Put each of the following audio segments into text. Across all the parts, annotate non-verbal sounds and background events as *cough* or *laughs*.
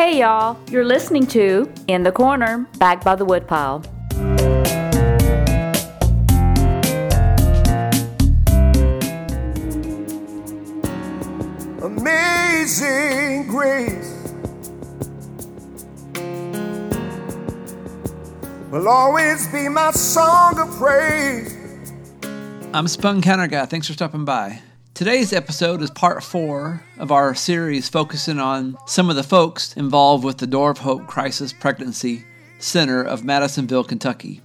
Hey y'all, you're listening to In the Corner, back by the woodpile. Amazing grace will always be my song of praise. I'm Spun Encounter Guy. Thanks for stopping by. Today's episode is part four of our series focusing on some of the folks involved with the Door of Hope Crisis Pregnancy Center of Madisonville, Kentucky.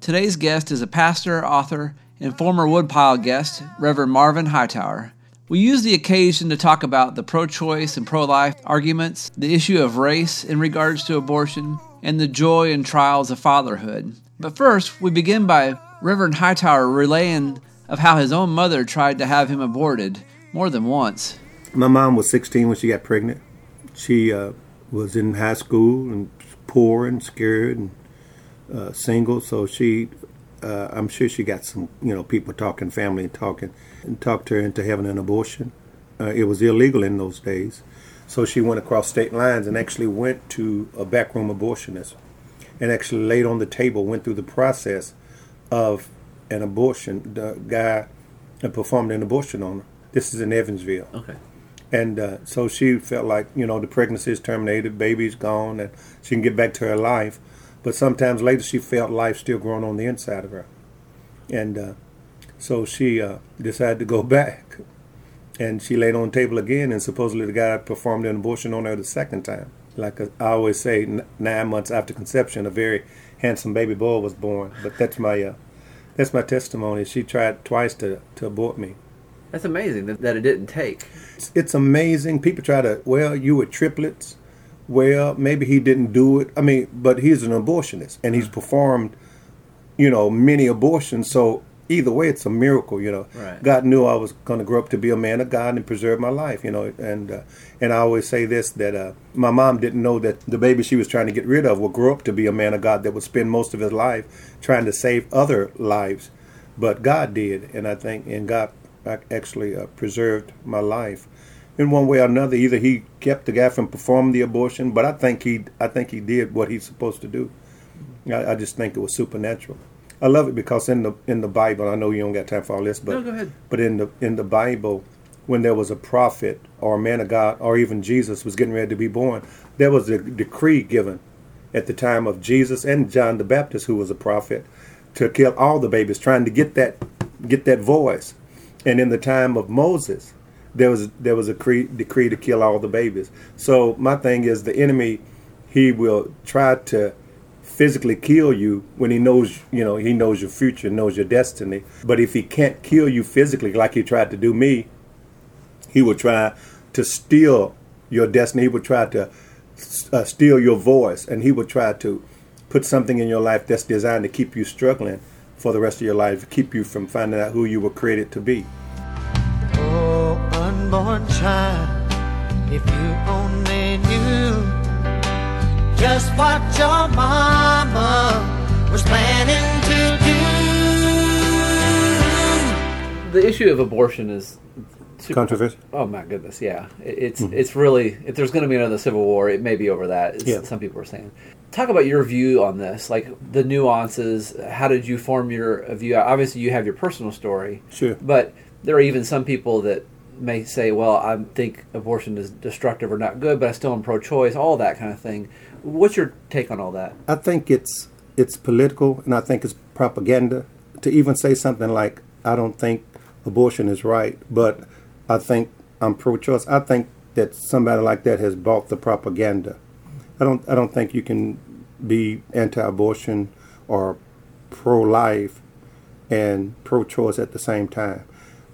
Today's guest is a pastor, author, and former Woodpile guest, Reverend Marvin Hightower. We use the occasion to talk about the pro choice and pro life arguments, the issue of race in regards to abortion, and the joy and trials of fatherhood. But first, we begin by Reverend Hightower relaying of how his own mother tried to have him aborted more than once. My mom was 16 when she got pregnant. She uh, was in high school and poor and scared and uh, single, so she, uh, I'm sure she got some, you know, people talking, family talking, and talked her into having an abortion. Uh, it was illegal in those days, so she went across state lines and actually went to a backroom abortionist, and actually laid on the table, went through the process of an abortion. The guy performed an abortion on her. This is in Evansville. Okay. And uh, so she felt like, you know, the pregnancy is terminated, baby's gone, and she can get back to her life. But sometimes later she felt life still growing on the inside of her. And uh, so she uh, decided to go *laughs* back. And she laid on the table again, and supposedly the guy performed an abortion on her the second time. Like I always say, n- nine months after conception, a very handsome baby boy was born. But that's my uh, that's my testimony. She tried twice to, to abort me. That's amazing that, that it didn't take. It's, it's amazing. People try to, well, you were triplets. Well, maybe he didn't do it. I mean, but he's an abortionist and he's mm. performed, you know, many abortions. So either way, it's a miracle. You know, Right. God knew I was going to grow up to be a man of God and preserve my life. You know, and uh, and I always say this that uh, my mom didn't know that the baby she was trying to get rid of would grow up to be a man of God that would spend most of his life trying to save other lives, but God did, and I think and God ac- actually uh, preserved my life in one way or another. Either he kept the guy from performing the abortion, but I think he I think he did what he's supposed to do. I, I just think it was supernatural. I love it because in the in the Bible, I know you don't got time for all this, but No, go ahead. but in the in the Bible, when there was a prophet or a man of God or even Jesus was getting ready to be born, there was a decree given at the time of Jesus and John the Baptist, who was a prophet, to kill all the babies, trying to get that get that voice. And in the time of Moses, there was there was a cre- decree to kill all the babies. So my thing is, the enemy, he will try to physically kill you when he knows you know he knows your future knows your destiny. But if he can't kill you physically like he tried to do me he will try to steal your destiny. He will try to uh, steal your voice and he will try to put something in your life that's designed to keep you struggling for the rest of your life keep you from finding out who you were created to be. Oh, unborn child, if you only knew just what your mama was planning to do. The issue of abortion is super- controversy Oh my goodness, yeah. It- It's mm-hmm. it's really if there's going to be another civil war, it may be over that. It's, Yeah. Some people are saying. Talk about your view on this, like the nuances. How did you form your view? Obviously, you have your personal story, Sure. but there are even some people that may say, "Well, I think abortion is destructive or not good, but I still am pro-choice." All that kind of thing. What's your take on all that? I think it's it's political, and I think it's propaganda to even say something like, "I don't think abortion is right," but I think I'm pro-choice. I think that somebody like that has bought the propaganda. I don't I don't think you can be anti-abortion or pro-life and pro-choice at the same time.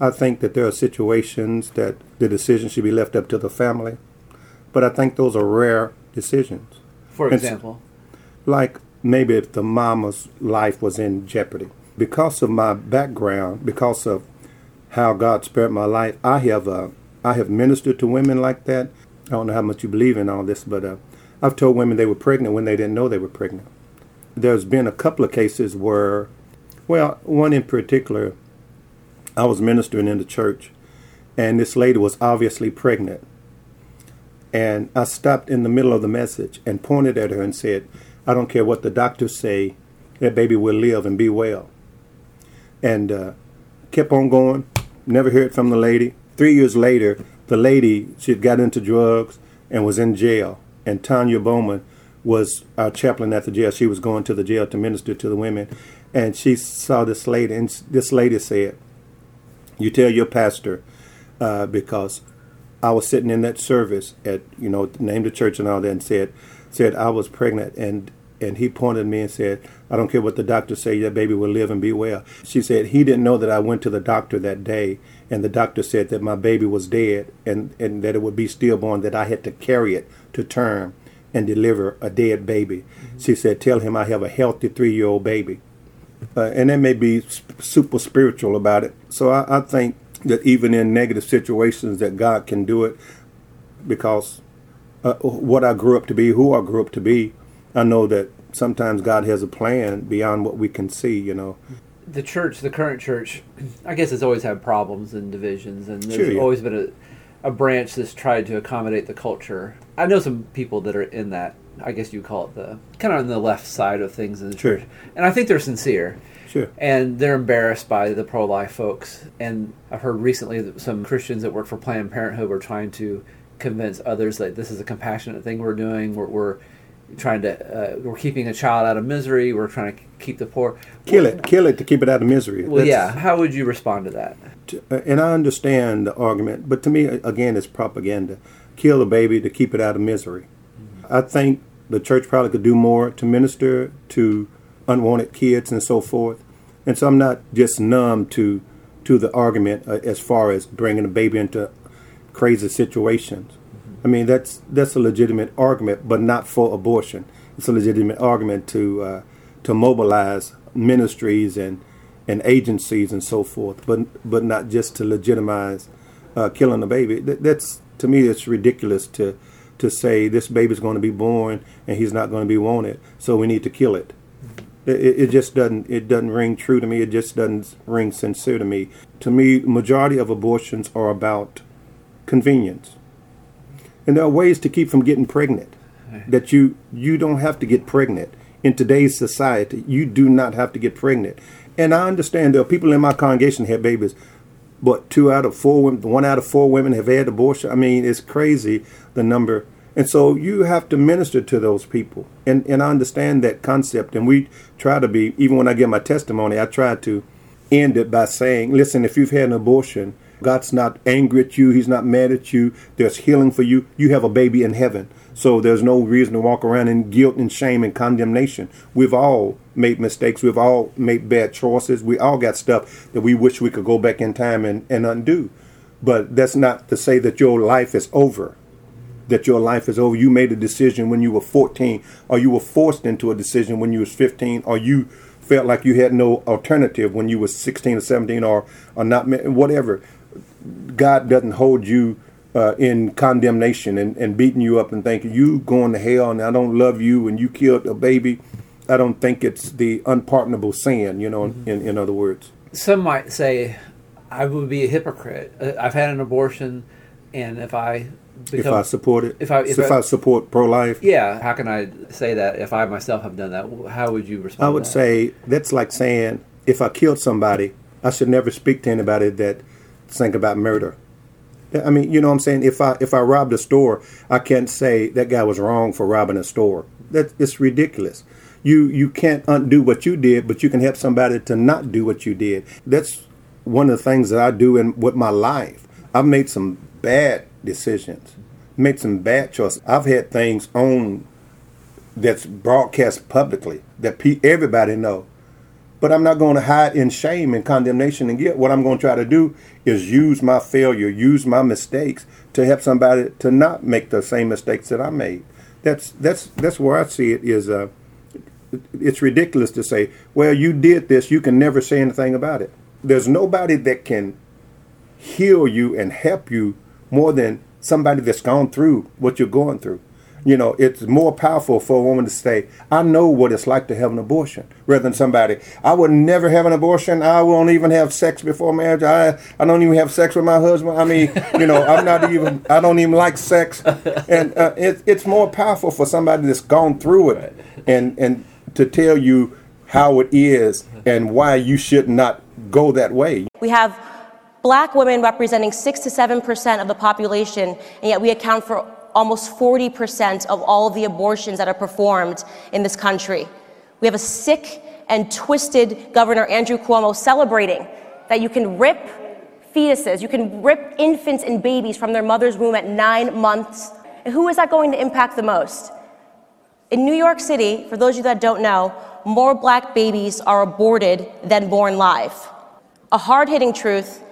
I think that there are situations that the decision should be left up to the family, but I think those are rare decisions For example, like maybe if the mama's life was in jeopardy. Because of my background, because of how God spared my life, I have uh, I have ministered to women like that. I don't know how much you believe in all this, but uh, I've told women they were pregnant when they didn't know they were pregnant. There's been a couple of cases where, well, one in particular, I was ministering in the church, and this lady was obviously pregnant. And I stopped in the middle of the message and pointed at her and said, I don't care what the doctors say, that baby will live and be well. And uh, kept on going, never heard from the lady. Three years later, the lady, she had got into drugs and was in jail. And Tanya Bowman was our chaplain at the jail. She was going to the jail to minister to the women. And she saw this lady, and this lady said, You tell your pastor, uh, because I was sitting in that service at, you know, named the church and all that, and said, said I was pregnant, and and he pointed at me and said, I don't care what the doctor say, that baby will live and be well. She said he didn't know that I went to the doctor that day, and the doctor said that my baby was dead and, and that it would be stillborn, that I had to carry it to term and deliver a dead baby. Mm-hmm. She said, tell him I have a healthy three-year-old baby. Uh, and that may be super spiritual about it. So I, I think that even in negative situations that God can do it because uh, what I grew up to be, who I grew up to be, I know that sometimes God has a plan beyond what we can see, you know. The church, the current church, I guess has always had problems and divisions, and there's sure, yeah. always been a, a branch that's tried to accommodate the culture. I know some people that are in that, I guess you call it the kind of on the left side of things in the sure. church. And I think they're sincere. Sure. And they're embarrassed by the pro life folks. And I've heard recently that some Christians that work for Planned Parenthood were trying to convince others that this is a compassionate thing we're doing. We're, we're trying to uh, we're keeping a child out of misery. We're trying to keep the poor. Kill it, kill it to keep it out of misery. Well, That's, yeah. How would you respond to that? To, uh, and I understand the argument, but to me, again, it's propaganda. Kill a baby to keep it out of misery. Mm-hmm. I think the church probably could do more to minister to unwanted kids and so forth. And so I'm not just numb to to the argument uh, as far as bringing a baby into crazy situations. I mean, that's that's a legitimate argument, but not for abortion. It's a legitimate argument to uh, to mobilize ministries and and agencies and so forth, but but not just to legitimize uh, killing a baby. That, that's to me, it's ridiculous to to say this baby's going to be born and he's not going to be wanted, so we need to kill it. It, it just doesn't it doesn't ring true to me. It just doesn't ring sincere to me. To me, majority of abortions are about convenience and there are ways to keep from getting pregnant. That you you don't have to get pregnant in today's society. You do not have to get pregnant. And I understand there are people in my congregation that have babies, but two out of four women, one out of four women have had abortion. I mean, it's crazy the number. And so you have to minister to those people. And and I understand that concept. And we try to be, even when I give my testimony, I try to end it by saying, listen, if you've had an abortion, God's not angry at you. He's not mad at you. There's healing for you. You have a baby in heaven. So there's no reason to walk around in guilt and shame and condemnation. We've all made mistakes. We've all made bad choices. We all got stuff that we wish we could go back in time and, and undo. But that's not to say that your life is over. That your life is over. You made a decision when you were 14, or you were forced into a decision when you was 15, or you felt like you had no alternative when you were 16 or 17, or or not whatever. God doesn't hold you uh, in condemnation and, and beating you up and thinking you going to hell and I don't love you and you killed a baby. I don't think it's the unpardonable sin, you know, mm-hmm. in, in other words. Some might say I would be a hypocrite. Uh, I've had an abortion, and if I become, if I support it, if I if, if I, I, support pro life, yeah, how can I say that if I myself have done that? How would you respond? I would that? say that's like saying if I killed somebody, I should never speak to anybody that think about murder. I mean, you know what I'm saying? If I if I robbed a store, I can't say that guy was wrong for robbing a store. That it's ridiculous. You you can't undo what you did, but you can help somebody to not do what you did. That's one of the things that I do in with my life. I've made some bad decisions, made some bad choices. I've had things on that's broadcast publicly that pe- everybody know but I'm not going to hide in shame and condemnation and guilt. What I'm going to try to do is use my failure, use my mistakes to help somebody to not make the same mistakes that I made. That's that's that's where I see it is. Uh, it's ridiculous to say, well, you did this, you can never say anything about it. There's nobody that can heal you and help you more than somebody that's gone through what you're going through. You know, it's more powerful for a woman to say, I know what it's like to have an abortion, rather than somebody, I would never have an abortion. I won't even have sex before marriage. I, I don't even have sex with my husband. I mean, you know, I'm not even, I don't even like sex. And uh, it, it's more powerful for somebody that's gone through it and, and to tell you how it is and why you should not go that way. We have black women representing 6 to 7% of the population, and yet we account for almost 40% of all of the abortions that are performed in this country. We have a sick and twisted Governor Andrew Cuomo celebrating that you can rip fetuses, you can rip infants and babies from their mother's womb at nine months. And who is that going to impact the most? In New York City, for those of you that don't know, more black babies are aborted than born live. A hard hitting truth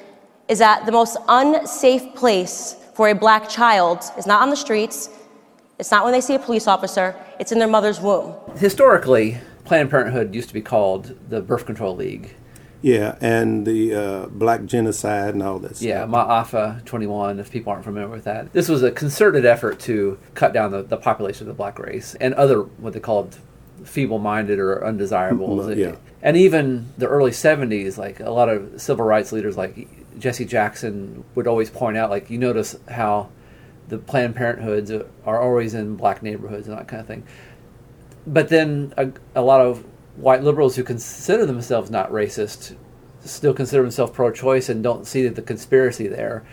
is that the most unsafe place for a black child is not on the streets, it's not when they see a police officer, it's in their mother's womb. Historically, Planned Parenthood used to be called the Birth Control League. Yeah, and the uh, black genocide and all this. Yeah, Ma'afa 21, if people aren't familiar with that. This was a concerted effort to cut down the, the population of the black race and other, what they called feeble minded or undesirables. Mm, yeah. And even the early 70s, like a lot of civil rights leaders like Jesse Jackson would always point out, like, you notice how the Planned Parenthoods are always in black neighborhoods and that kind of thing. But then a, a lot of white liberals who consider themselves not racist still consider themselves pro choice and don't see the conspiracy there.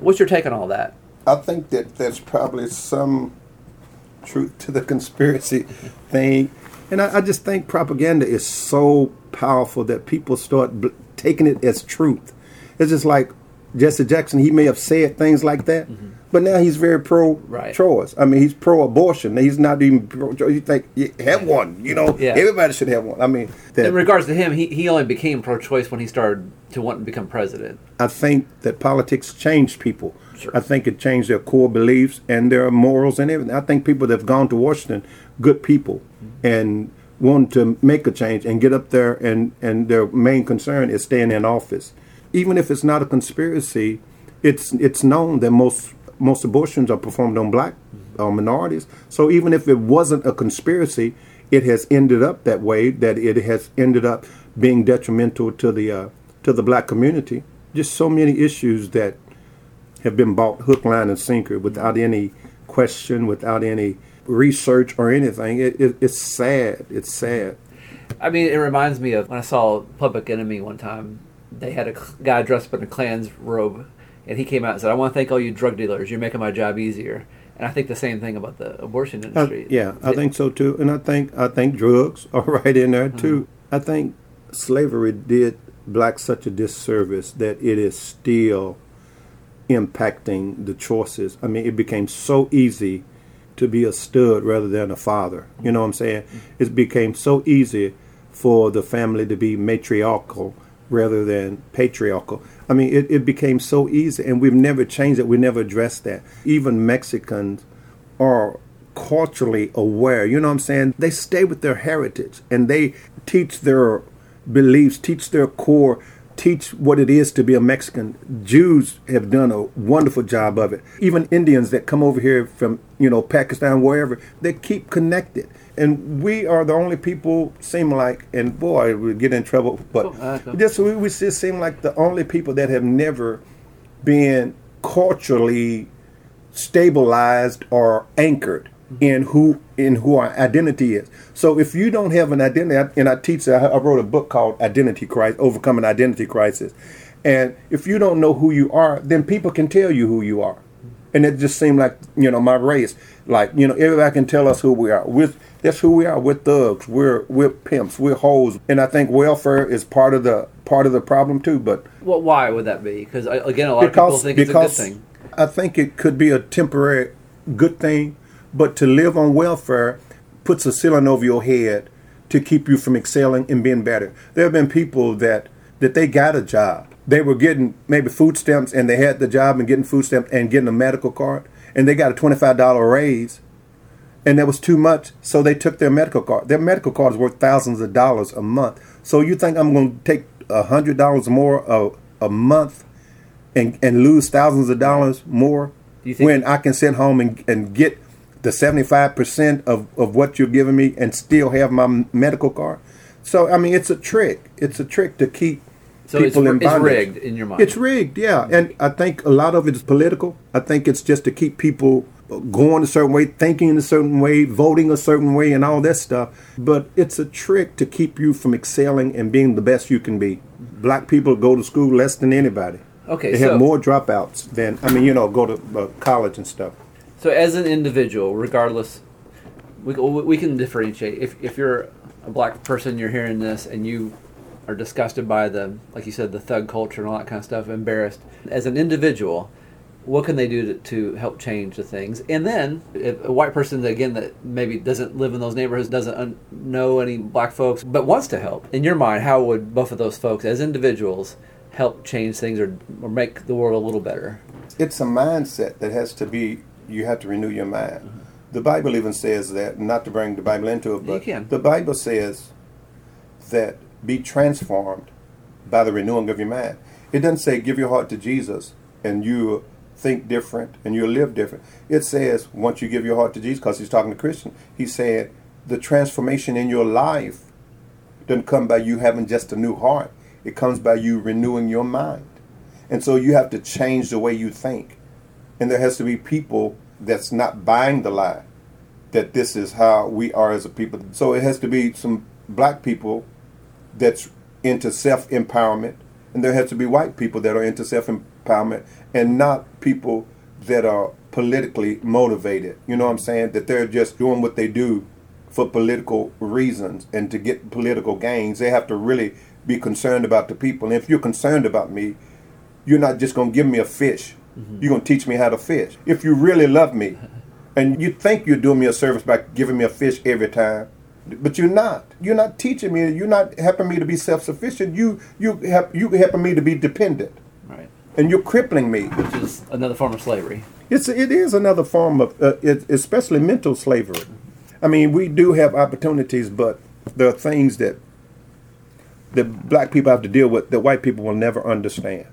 What's your take on all that? I think that there's probably some truth to the *laughs* conspiracy *laughs* thing. And I, I just think propaganda is so powerful that people start b- taking it as truth. It's just like Jesse Jackson, he may have said things like that, mm-hmm. but now he's very pro right. choice. I mean, he's pro abortion. He's not even pro choice. You think, yeah, have one, you know, yeah. everybody should have one. I mean, that, in regards to him, he, he only became pro choice when he started to want to become president. I think that politics changed people. Sure. I think it changed their core beliefs and their morals and everything. I think people that have gone to Washington, good people, mm-hmm. and want to make a change and get up there, and, and their main concern is staying in office even if it's not a conspiracy, it's it's known that most most abortions are performed on black uh, minorities. So even if it wasn't a conspiracy, it has ended up that way. That it has ended up being detrimental to the uh, to the black community. Just so many issues that have been bought hook, line, and sinker without any question, without any research or anything. It, it, it's sad. It's sad. I mean, it reminds me of when I saw Public Enemy one time they had a guy dressed up in a Klan's robe, and he came out and said, "I want to thank all you drug dealers. You're making my job easier." And I think the same thing about the abortion uh, industry. Yeah, I think so too. And I think I think drugs *laughs* are right in there too. Mm-hmm. I think slavery did blacks such a disservice that it is still impacting the choices. I mean, it became so easy to be a stud rather than a father. You know what I'm saying? Mm-hmm. It became so easy for the family to be matriarchal rather than patriarchal. I mean, it, it became so easy, and we've never changed it. We never addressed that. Even Mexicans are culturally aware. You know what I'm saying? They stay with their heritage and they teach their beliefs, teach their core, teach what it is to be a Mexican. Jews have done a wonderful job of it. Even Indians that come over here from, you know, Pakistan, wherever, they keep connected and we are the only people seem like, and boy, we get in trouble. But uh, just we, we just seem like the only people that have never been culturally stabilized or anchored in who in who our identity is. So if you don't have an identity, and I teach, I wrote a book called Identity Crisis, Overcoming Identity Crisis. And if you don't know who you are, then people can tell you who you are. And it just seemed like, you know, my race, like, you know, everybody can tell us who we are. With that's who we are. We're thugs. We're we're pimps. We're hoes. And I think welfare is part of the part of the problem too. But well, why would that be? Because uh, again, a lot because, of people think it's a good thing. I think it could be a temporary good thing, but to live on welfare puts a ceiling over your head to keep you from excelling and being better. There have been people that that they got a job. They were getting maybe food stamps and they had the job and getting food stamps and getting a medical card and they got a $25 raise and that was too much. So they took their medical card. Their medical card is worth thousands of dollars a month. So you think I'm going to take a hundred dollars more a, a month and and lose thousands of dollars more when I can sit home and, and get the 75% of, of what you're giving me and still have my medical card. So, I mean, it's a trick. It's a trick to keep So it's, people in it's rigged in your mind. It's rigged, yeah. And I think a lot of it is political. I think it's just to keep people going a certain way, thinking a certain way, voting a certain way, and all that stuff. But it's a trick to keep you from excelling and being the best you can be. Black people go to school less than anybody. Okay, They so- have more dropouts than, I mean, you know, go to uh, college and stuff. So as an individual, regardless, we, we can differentiate. If, if you're a black person, you're hearing this, and you are disgusted by the, like you said, the thug culture and all that kind of stuff, embarrassed. As an individual, what can they do to, to help change the things? And then, if a white person, again, that maybe doesn't live in those neighborhoods, doesn't un- know any black folks, but wants to help, in your mind, how would both of those folks, as individuals, help change things or, or make the world a little better? it's a mindset that has to be you have to renew your mind mm-hmm. the bible even says that not to bring the bible into it You but can. the bible says that be transformed by the renewing of your mind it doesn't say give your heart to jesus and you think different and you'll live different it says once you give your heart to jesus because he's talking to christian he said the transformation in your life doesn't come by you having just a new heart it comes by you renewing your mind and so you have to change the way you think. And there has to be people that's not buying the lie that this is how we are as a people. So it has to be some black people that's into self empowerment. And there has to be white people that are into self empowerment and not people that are politically motivated. You know what I'm saying? That they're just doing what they do for political reasons and to get political gains. They have to really be concerned about the people. And if you're concerned about me, you're not just going to give me a fish. Mm-hmm. You're going to teach me how to fish. If you really love me and you think you're doing me a service by giving me a fish every time, but you're not. You're not teaching me. You're not helping me to be self-sufficient. You you help you helping me to be dependent, Right. and you're crippling me. Which is another form of slavery. It's it is another form of, uh, it, especially mental slavery. I mean, we do have opportunities, but there are things that that black people have to deal with that white people will never understand.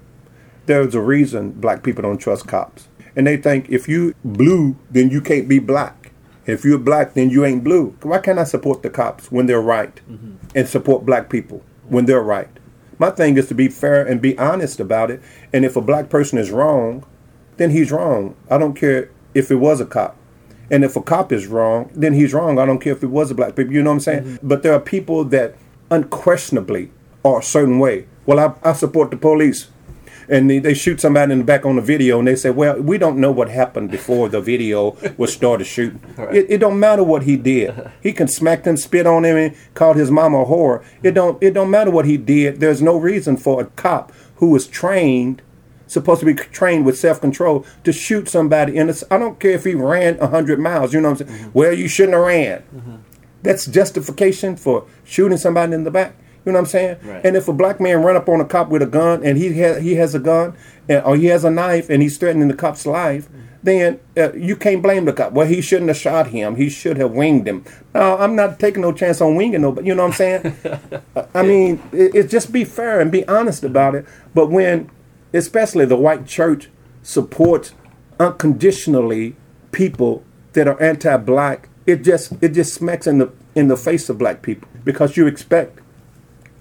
There's a reason black people don't trust cops, and they think if you blue, then you can't be black. If you're black, then you ain't blue. Why can't I support the cops when they're right, mm-hmm. and support black people when they're right? My thing is to be fair and be honest about it. And if a black person is wrong, then he's wrong. I don't care if it was a cop. And if a cop is wrong, then he's wrong. I don't care if it was a black people. You know what I'm saying? Mm-hmm. But there are people that unquestionably are a certain way. Well, I, I support the police. And they, they shoot somebody in the back on the video, and they say, "Well, we don't know what happened before the video was started shooting. It, it don't matter what he did. He can smack him, spit on him, and called his mama a whore. It don't it don't matter what he did. There's no reason for a cop who was trained supposed to be trained with self control to shoot somebody in i don't care if he ran hundred miles. You know what I'm saying? Mm-hmm. Well, you shouldn't have ran. Mm-hmm. That's justification for shooting somebody in the back. You know what I'm saying? Right. And if a black man run up on a cop with a gun and he has he has a gun and, or he has a knife and he's threatening the cop's life, then uh, you can't blame the cop. Well, he shouldn't have shot him. He should have winged him. No, I'm not taking no chance on winging nobody. You know what I'm saying? *laughs* I mean, it, it just be fair and be honest about it. But when, especially the white church, supports unconditionally people that are anti-black, it just it just smacks in the in the face of black people because you expect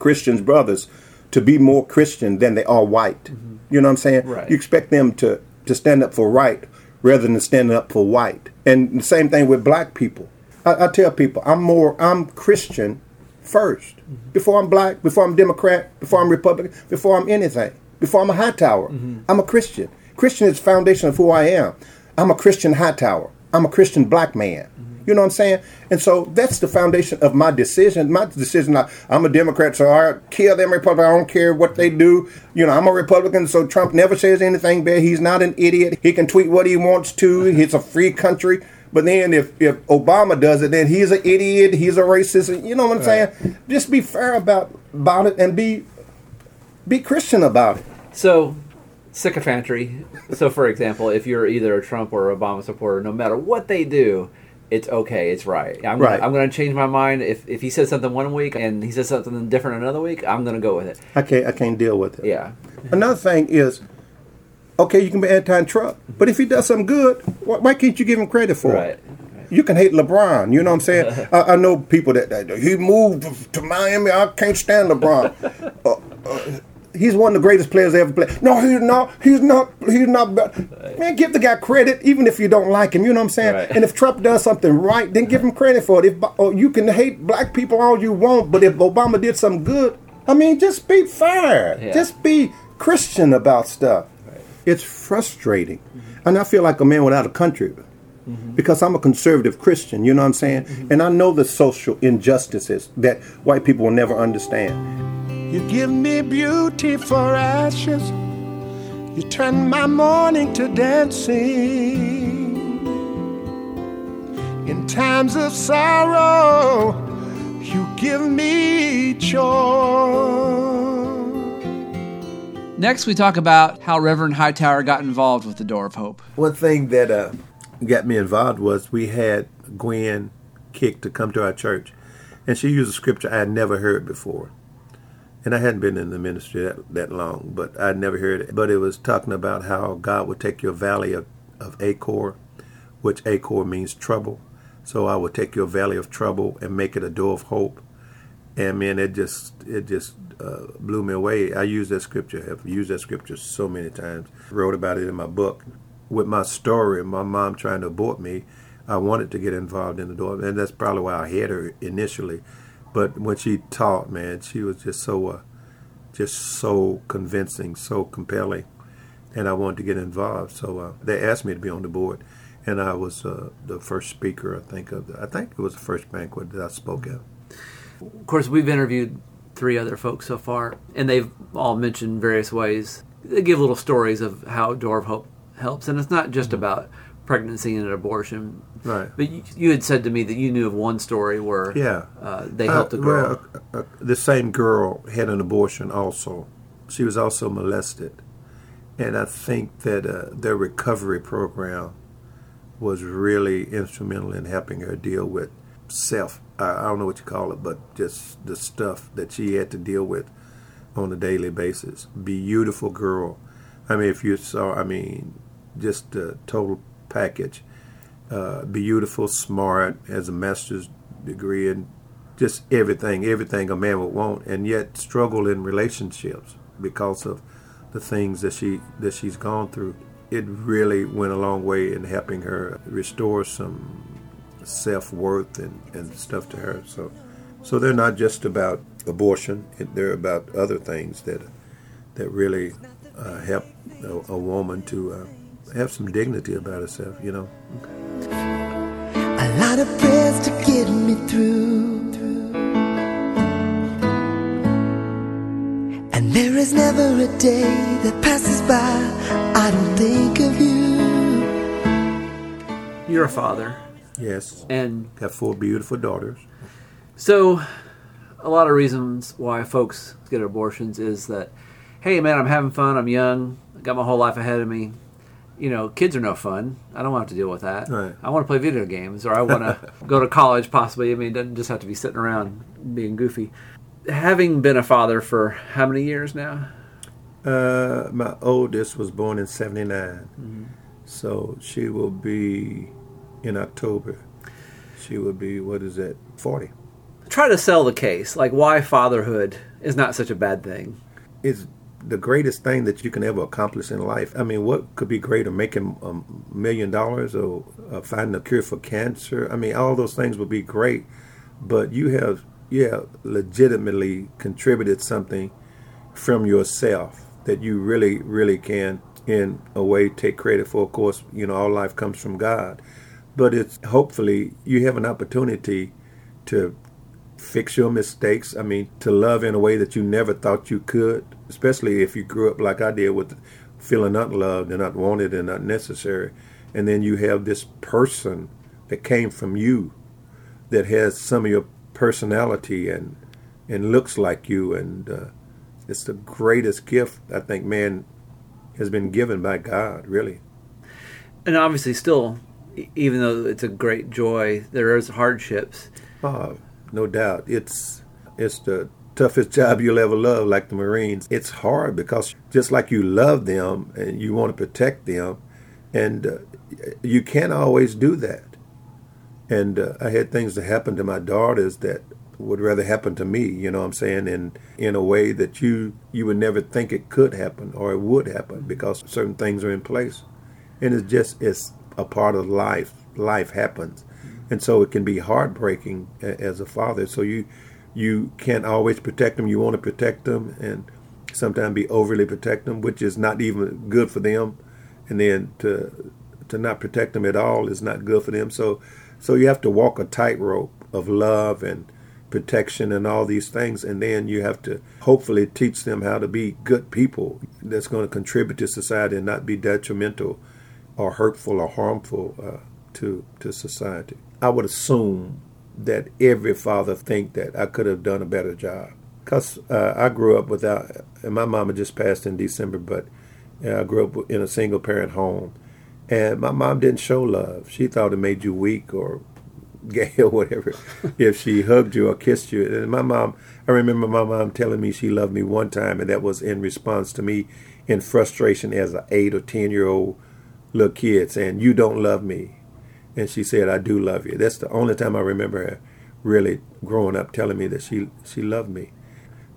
Christians brothers to be more Christian than they are white. Mm-hmm. You know what I'm saying? Right. You expect them to to stand up for right rather than standing up for white. And the same thing with black people. I, I tell people I'm more I'm Christian 1st mm-hmm. before I'm black, before I'm Democrat, before I'm mm-hmm. Republican, before I'm anything, before I'm a Hightower. I'm a Christian. Christian is the foundation of who I am. I'm a Christian Hightower. I'm a Christian black man. You know what I'm saying? And so that's the foundation of my decision. My decision, I, I'm a Democrat, so I kill them Republican. I don't care what they do. You know, I'm a Republican, so Trump never says anything bad. He's not an idiot. He can tweet what he wants to. It's a free country. But then if, if Obama does it, then he's an idiot. He's a racist. You know what I'm saying? Just be fair about about it and be be Christian about it. So, sycophantry. So, for example, if you're either a Trump or Obama supporter, no matter what they do, it's okay, it's right. I'm Right. Gonna, I'm going to change my mind. If, if he says something one week and he says something different another week, I'm going to go with it. I can't I can't deal with it. Yeah. Another thing is, okay, you can be anti-Trump, but if he does something good, why, why can't you give him credit for Right. it? you can hate LeBron. You know what I'm saying? *laughs* I, I know people that, that he moved to Miami. I can't stand LeBron. *laughs* uh, uh, he's one of the greatest players ever played. No, he's not. He's not. He's not. Man, give the guy credit, even if you don't like him. You know what I'm saying? Right. And if Trump does something right, then give him credit for it. If oh, you can hate black people all you want, but if Obama did something good, I mean, just be fair. Yeah. Just be Christian about stuff. It's frustrating, and I feel like a man without a country. Mm-hmm. Because I'm a conservative Christian, you know what I'm saying? Mm-hmm. And I know the social injustices that white people will never understand. You give me beauty for ashes. You turn my mourning to dancing. In times of sorrow, you give me joy. Next, we talk about how Reverend Hightower got involved with the Door of Hope. One thing that uh, got me involved was we had Gwen Kick to come to our church, and she used a scripture I had never heard before. And I hadn't been in the ministry that, that long, but I'd never heard it. But it was talking about how God would take your valley of, of Achor, which Achor means trouble. So I would take your valley of trouble and make it a door of hope. And man, it just it just uh, blew me away. I use that scripture. I've used that scripture so many times. Wrote about it in my book. With my story, my mom trying to abort me, I wanted to get involved in the door, and that's probably why I had her initially. But when she taught, man, she was just so, uh, just so convincing, so compelling, and I wanted to get involved. So uh, they asked me to be on the board, and I was uh, the first speaker. I think of the, I think it was the first banquet that I spoke at. Of course, we've interviewed three other folks so far, and they've all mentioned various ways. They give little stories of how Door of Hope helps, and it's not just about pregnancy and an abortion. Right. But you, you had said to me that you knew of one story where Yeah. uh, they helped a Uh, girl. well, uh, uh, the same girl had an abortion also. She was also molested. And I think that uh, their recovery program was really instrumental in helping her deal with self. I I don't know what you call it, but just the stuff that she had to deal with on a daily basis. Beautiful girl. I mean, if you saw, I mean, just the total package. Uh, beautiful, smart, has a master's degree, and just everything, everything a man would want, and yet struggle in relationships because of the things that she that she's gone through. It really went a long way in helping her restore some self worth and, and stuff to her. So, so they're not just about abortion; they're about other things that that really uh, help a, a woman to uh, have some dignity about herself. You know. A lot of prayers to get me through. And there is never a day that passes by I don't think of you. You're a father, Yes, and got four beautiful daughters. So, a lot of reasons why folks get abortions is that, hey man, I'm having fun, I'm young, I got my whole life ahead of me. You know, kids are no fun. I don't want to have to deal with that. Right. I want to play video games, or I want to *laughs* go to college, possibly. I mean, it doesn't just have to be sitting around being goofy. Having been a father for how many years now? Uh, my oldest was born in '79, so she will be in October. She will be what is that? Forty. Try to sell the case, like why fatherhood is not such a bad thing. It's the greatest thing that you can ever accomplish in life. I mean, what could be greater? Making a million dollars or uh, finding a cure for cancer? I mean, all those things would be great, but you have have legitimately contributed something from yourself that you really, really can, in a way, take credit for. Of course, you know, all life comes from God, but it's hopefully you have an opportunity to fix your mistakes. I mean, to love in a way that you never thought you could, especially if you grew up like I did with feeling unloved and not wanted and not necessary. And then you have this person that came from you that has some of your personality and and looks like you and uh, it's the greatest gift I think man has been given by God really And obviously, still, even though it's a great joy, there is hardships. Oh, no doubt. It's it's the toughest job you'll ever love, like the Marines. It's hard because just like you love them and you want to protect them, and uh, you can't always do that. And uh, I had things that happened to my daughters that would rather happen to me, you know what I'm saying, in in a way that you you would never think it could happen or it would happen because certain things are in place. And it's just it's a part of life. Life happens. And so it can be heartbreaking as a father. So you you can't always protect them. You want to protect them and sometimes be overly protect them, which is not even good for them. And then to to not protect them at all is not good for them. So so you have to walk a tightrope of love and protection and all these things and then you have to hopefully teach them how to be good people that's going to contribute to society and not be detrimental or hurtful or harmful uh, to to society i would assume that every father think that i could have done a better job. Because uh, i grew up without and my mama just passed in december but uh, i grew up in a single parent home. And my mom didn't show love. She thought it made you weak or gay *laughs* or whatever if she hugged you or kissed you. And my mom, I remember my mom telling me she loved me one time, and that was in response to me in frustration as an eight or ten year old little kid saying, "You don't love me," and she said, "I do love you." That's the only time I remember her really growing up telling me that she she loved me.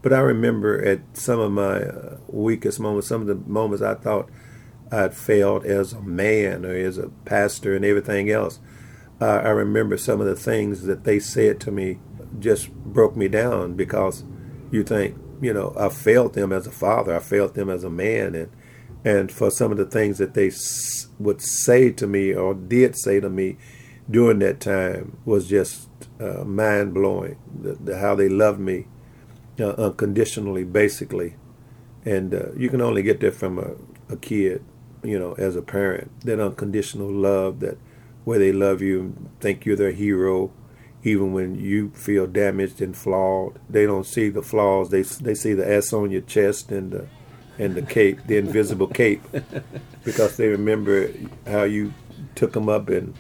But I remember at some of my uh, weakest moments, some of the moments I thought I'd failed as a man or as a pastor and everything else uh, I remember some of the things that they said to me just broke me down because you think, you know, I failed them as a father, I failed them as a man, and and for some of the things that they would say to me or did say to me during that time was just uh, mind blowing. The, the, how they loved me uh, unconditionally, basically, and uh, you can only get that from a, a kid, you know, as a parent. That unconditional love that where they love you and think you're their hero, even when you feel damaged and flawed. They don't see the flaws. They they see the S on your chest and the and the cape, the invisible cape, because they remember how you took them up and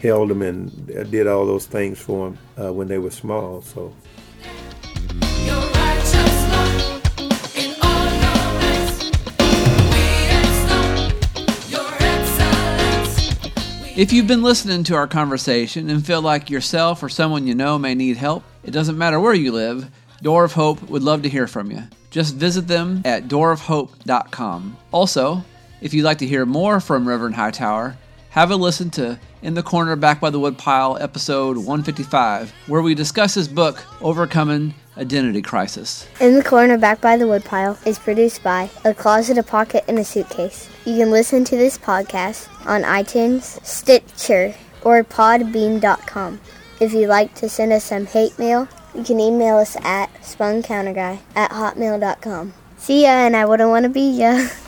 held them and did all those things for them uh, when they were small. So. If you've been listening to our conversation and feel like yourself or someone you know may need help, it doesn't matter where you live, Door of Hope would love to hear from you. Just visit them at doorofhope.com. Also, if you'd like to hear more from Reverend Hightower, have a listen to In the Corner Back by the Woodpile, episode 155, where we discuss his book, Overcoming Identity Crisis. In the Corner Back by the Woodpile is produced by A Closet, a Pocket, and a Suitcase. You can listen to this podcast on iTunes, Stitcher, or podbean.com. If you'd like to send us some hate mail, you can email us at spuncounterguy at hotmail.com. See ya, and I wouldn't want to be ya. *laughs*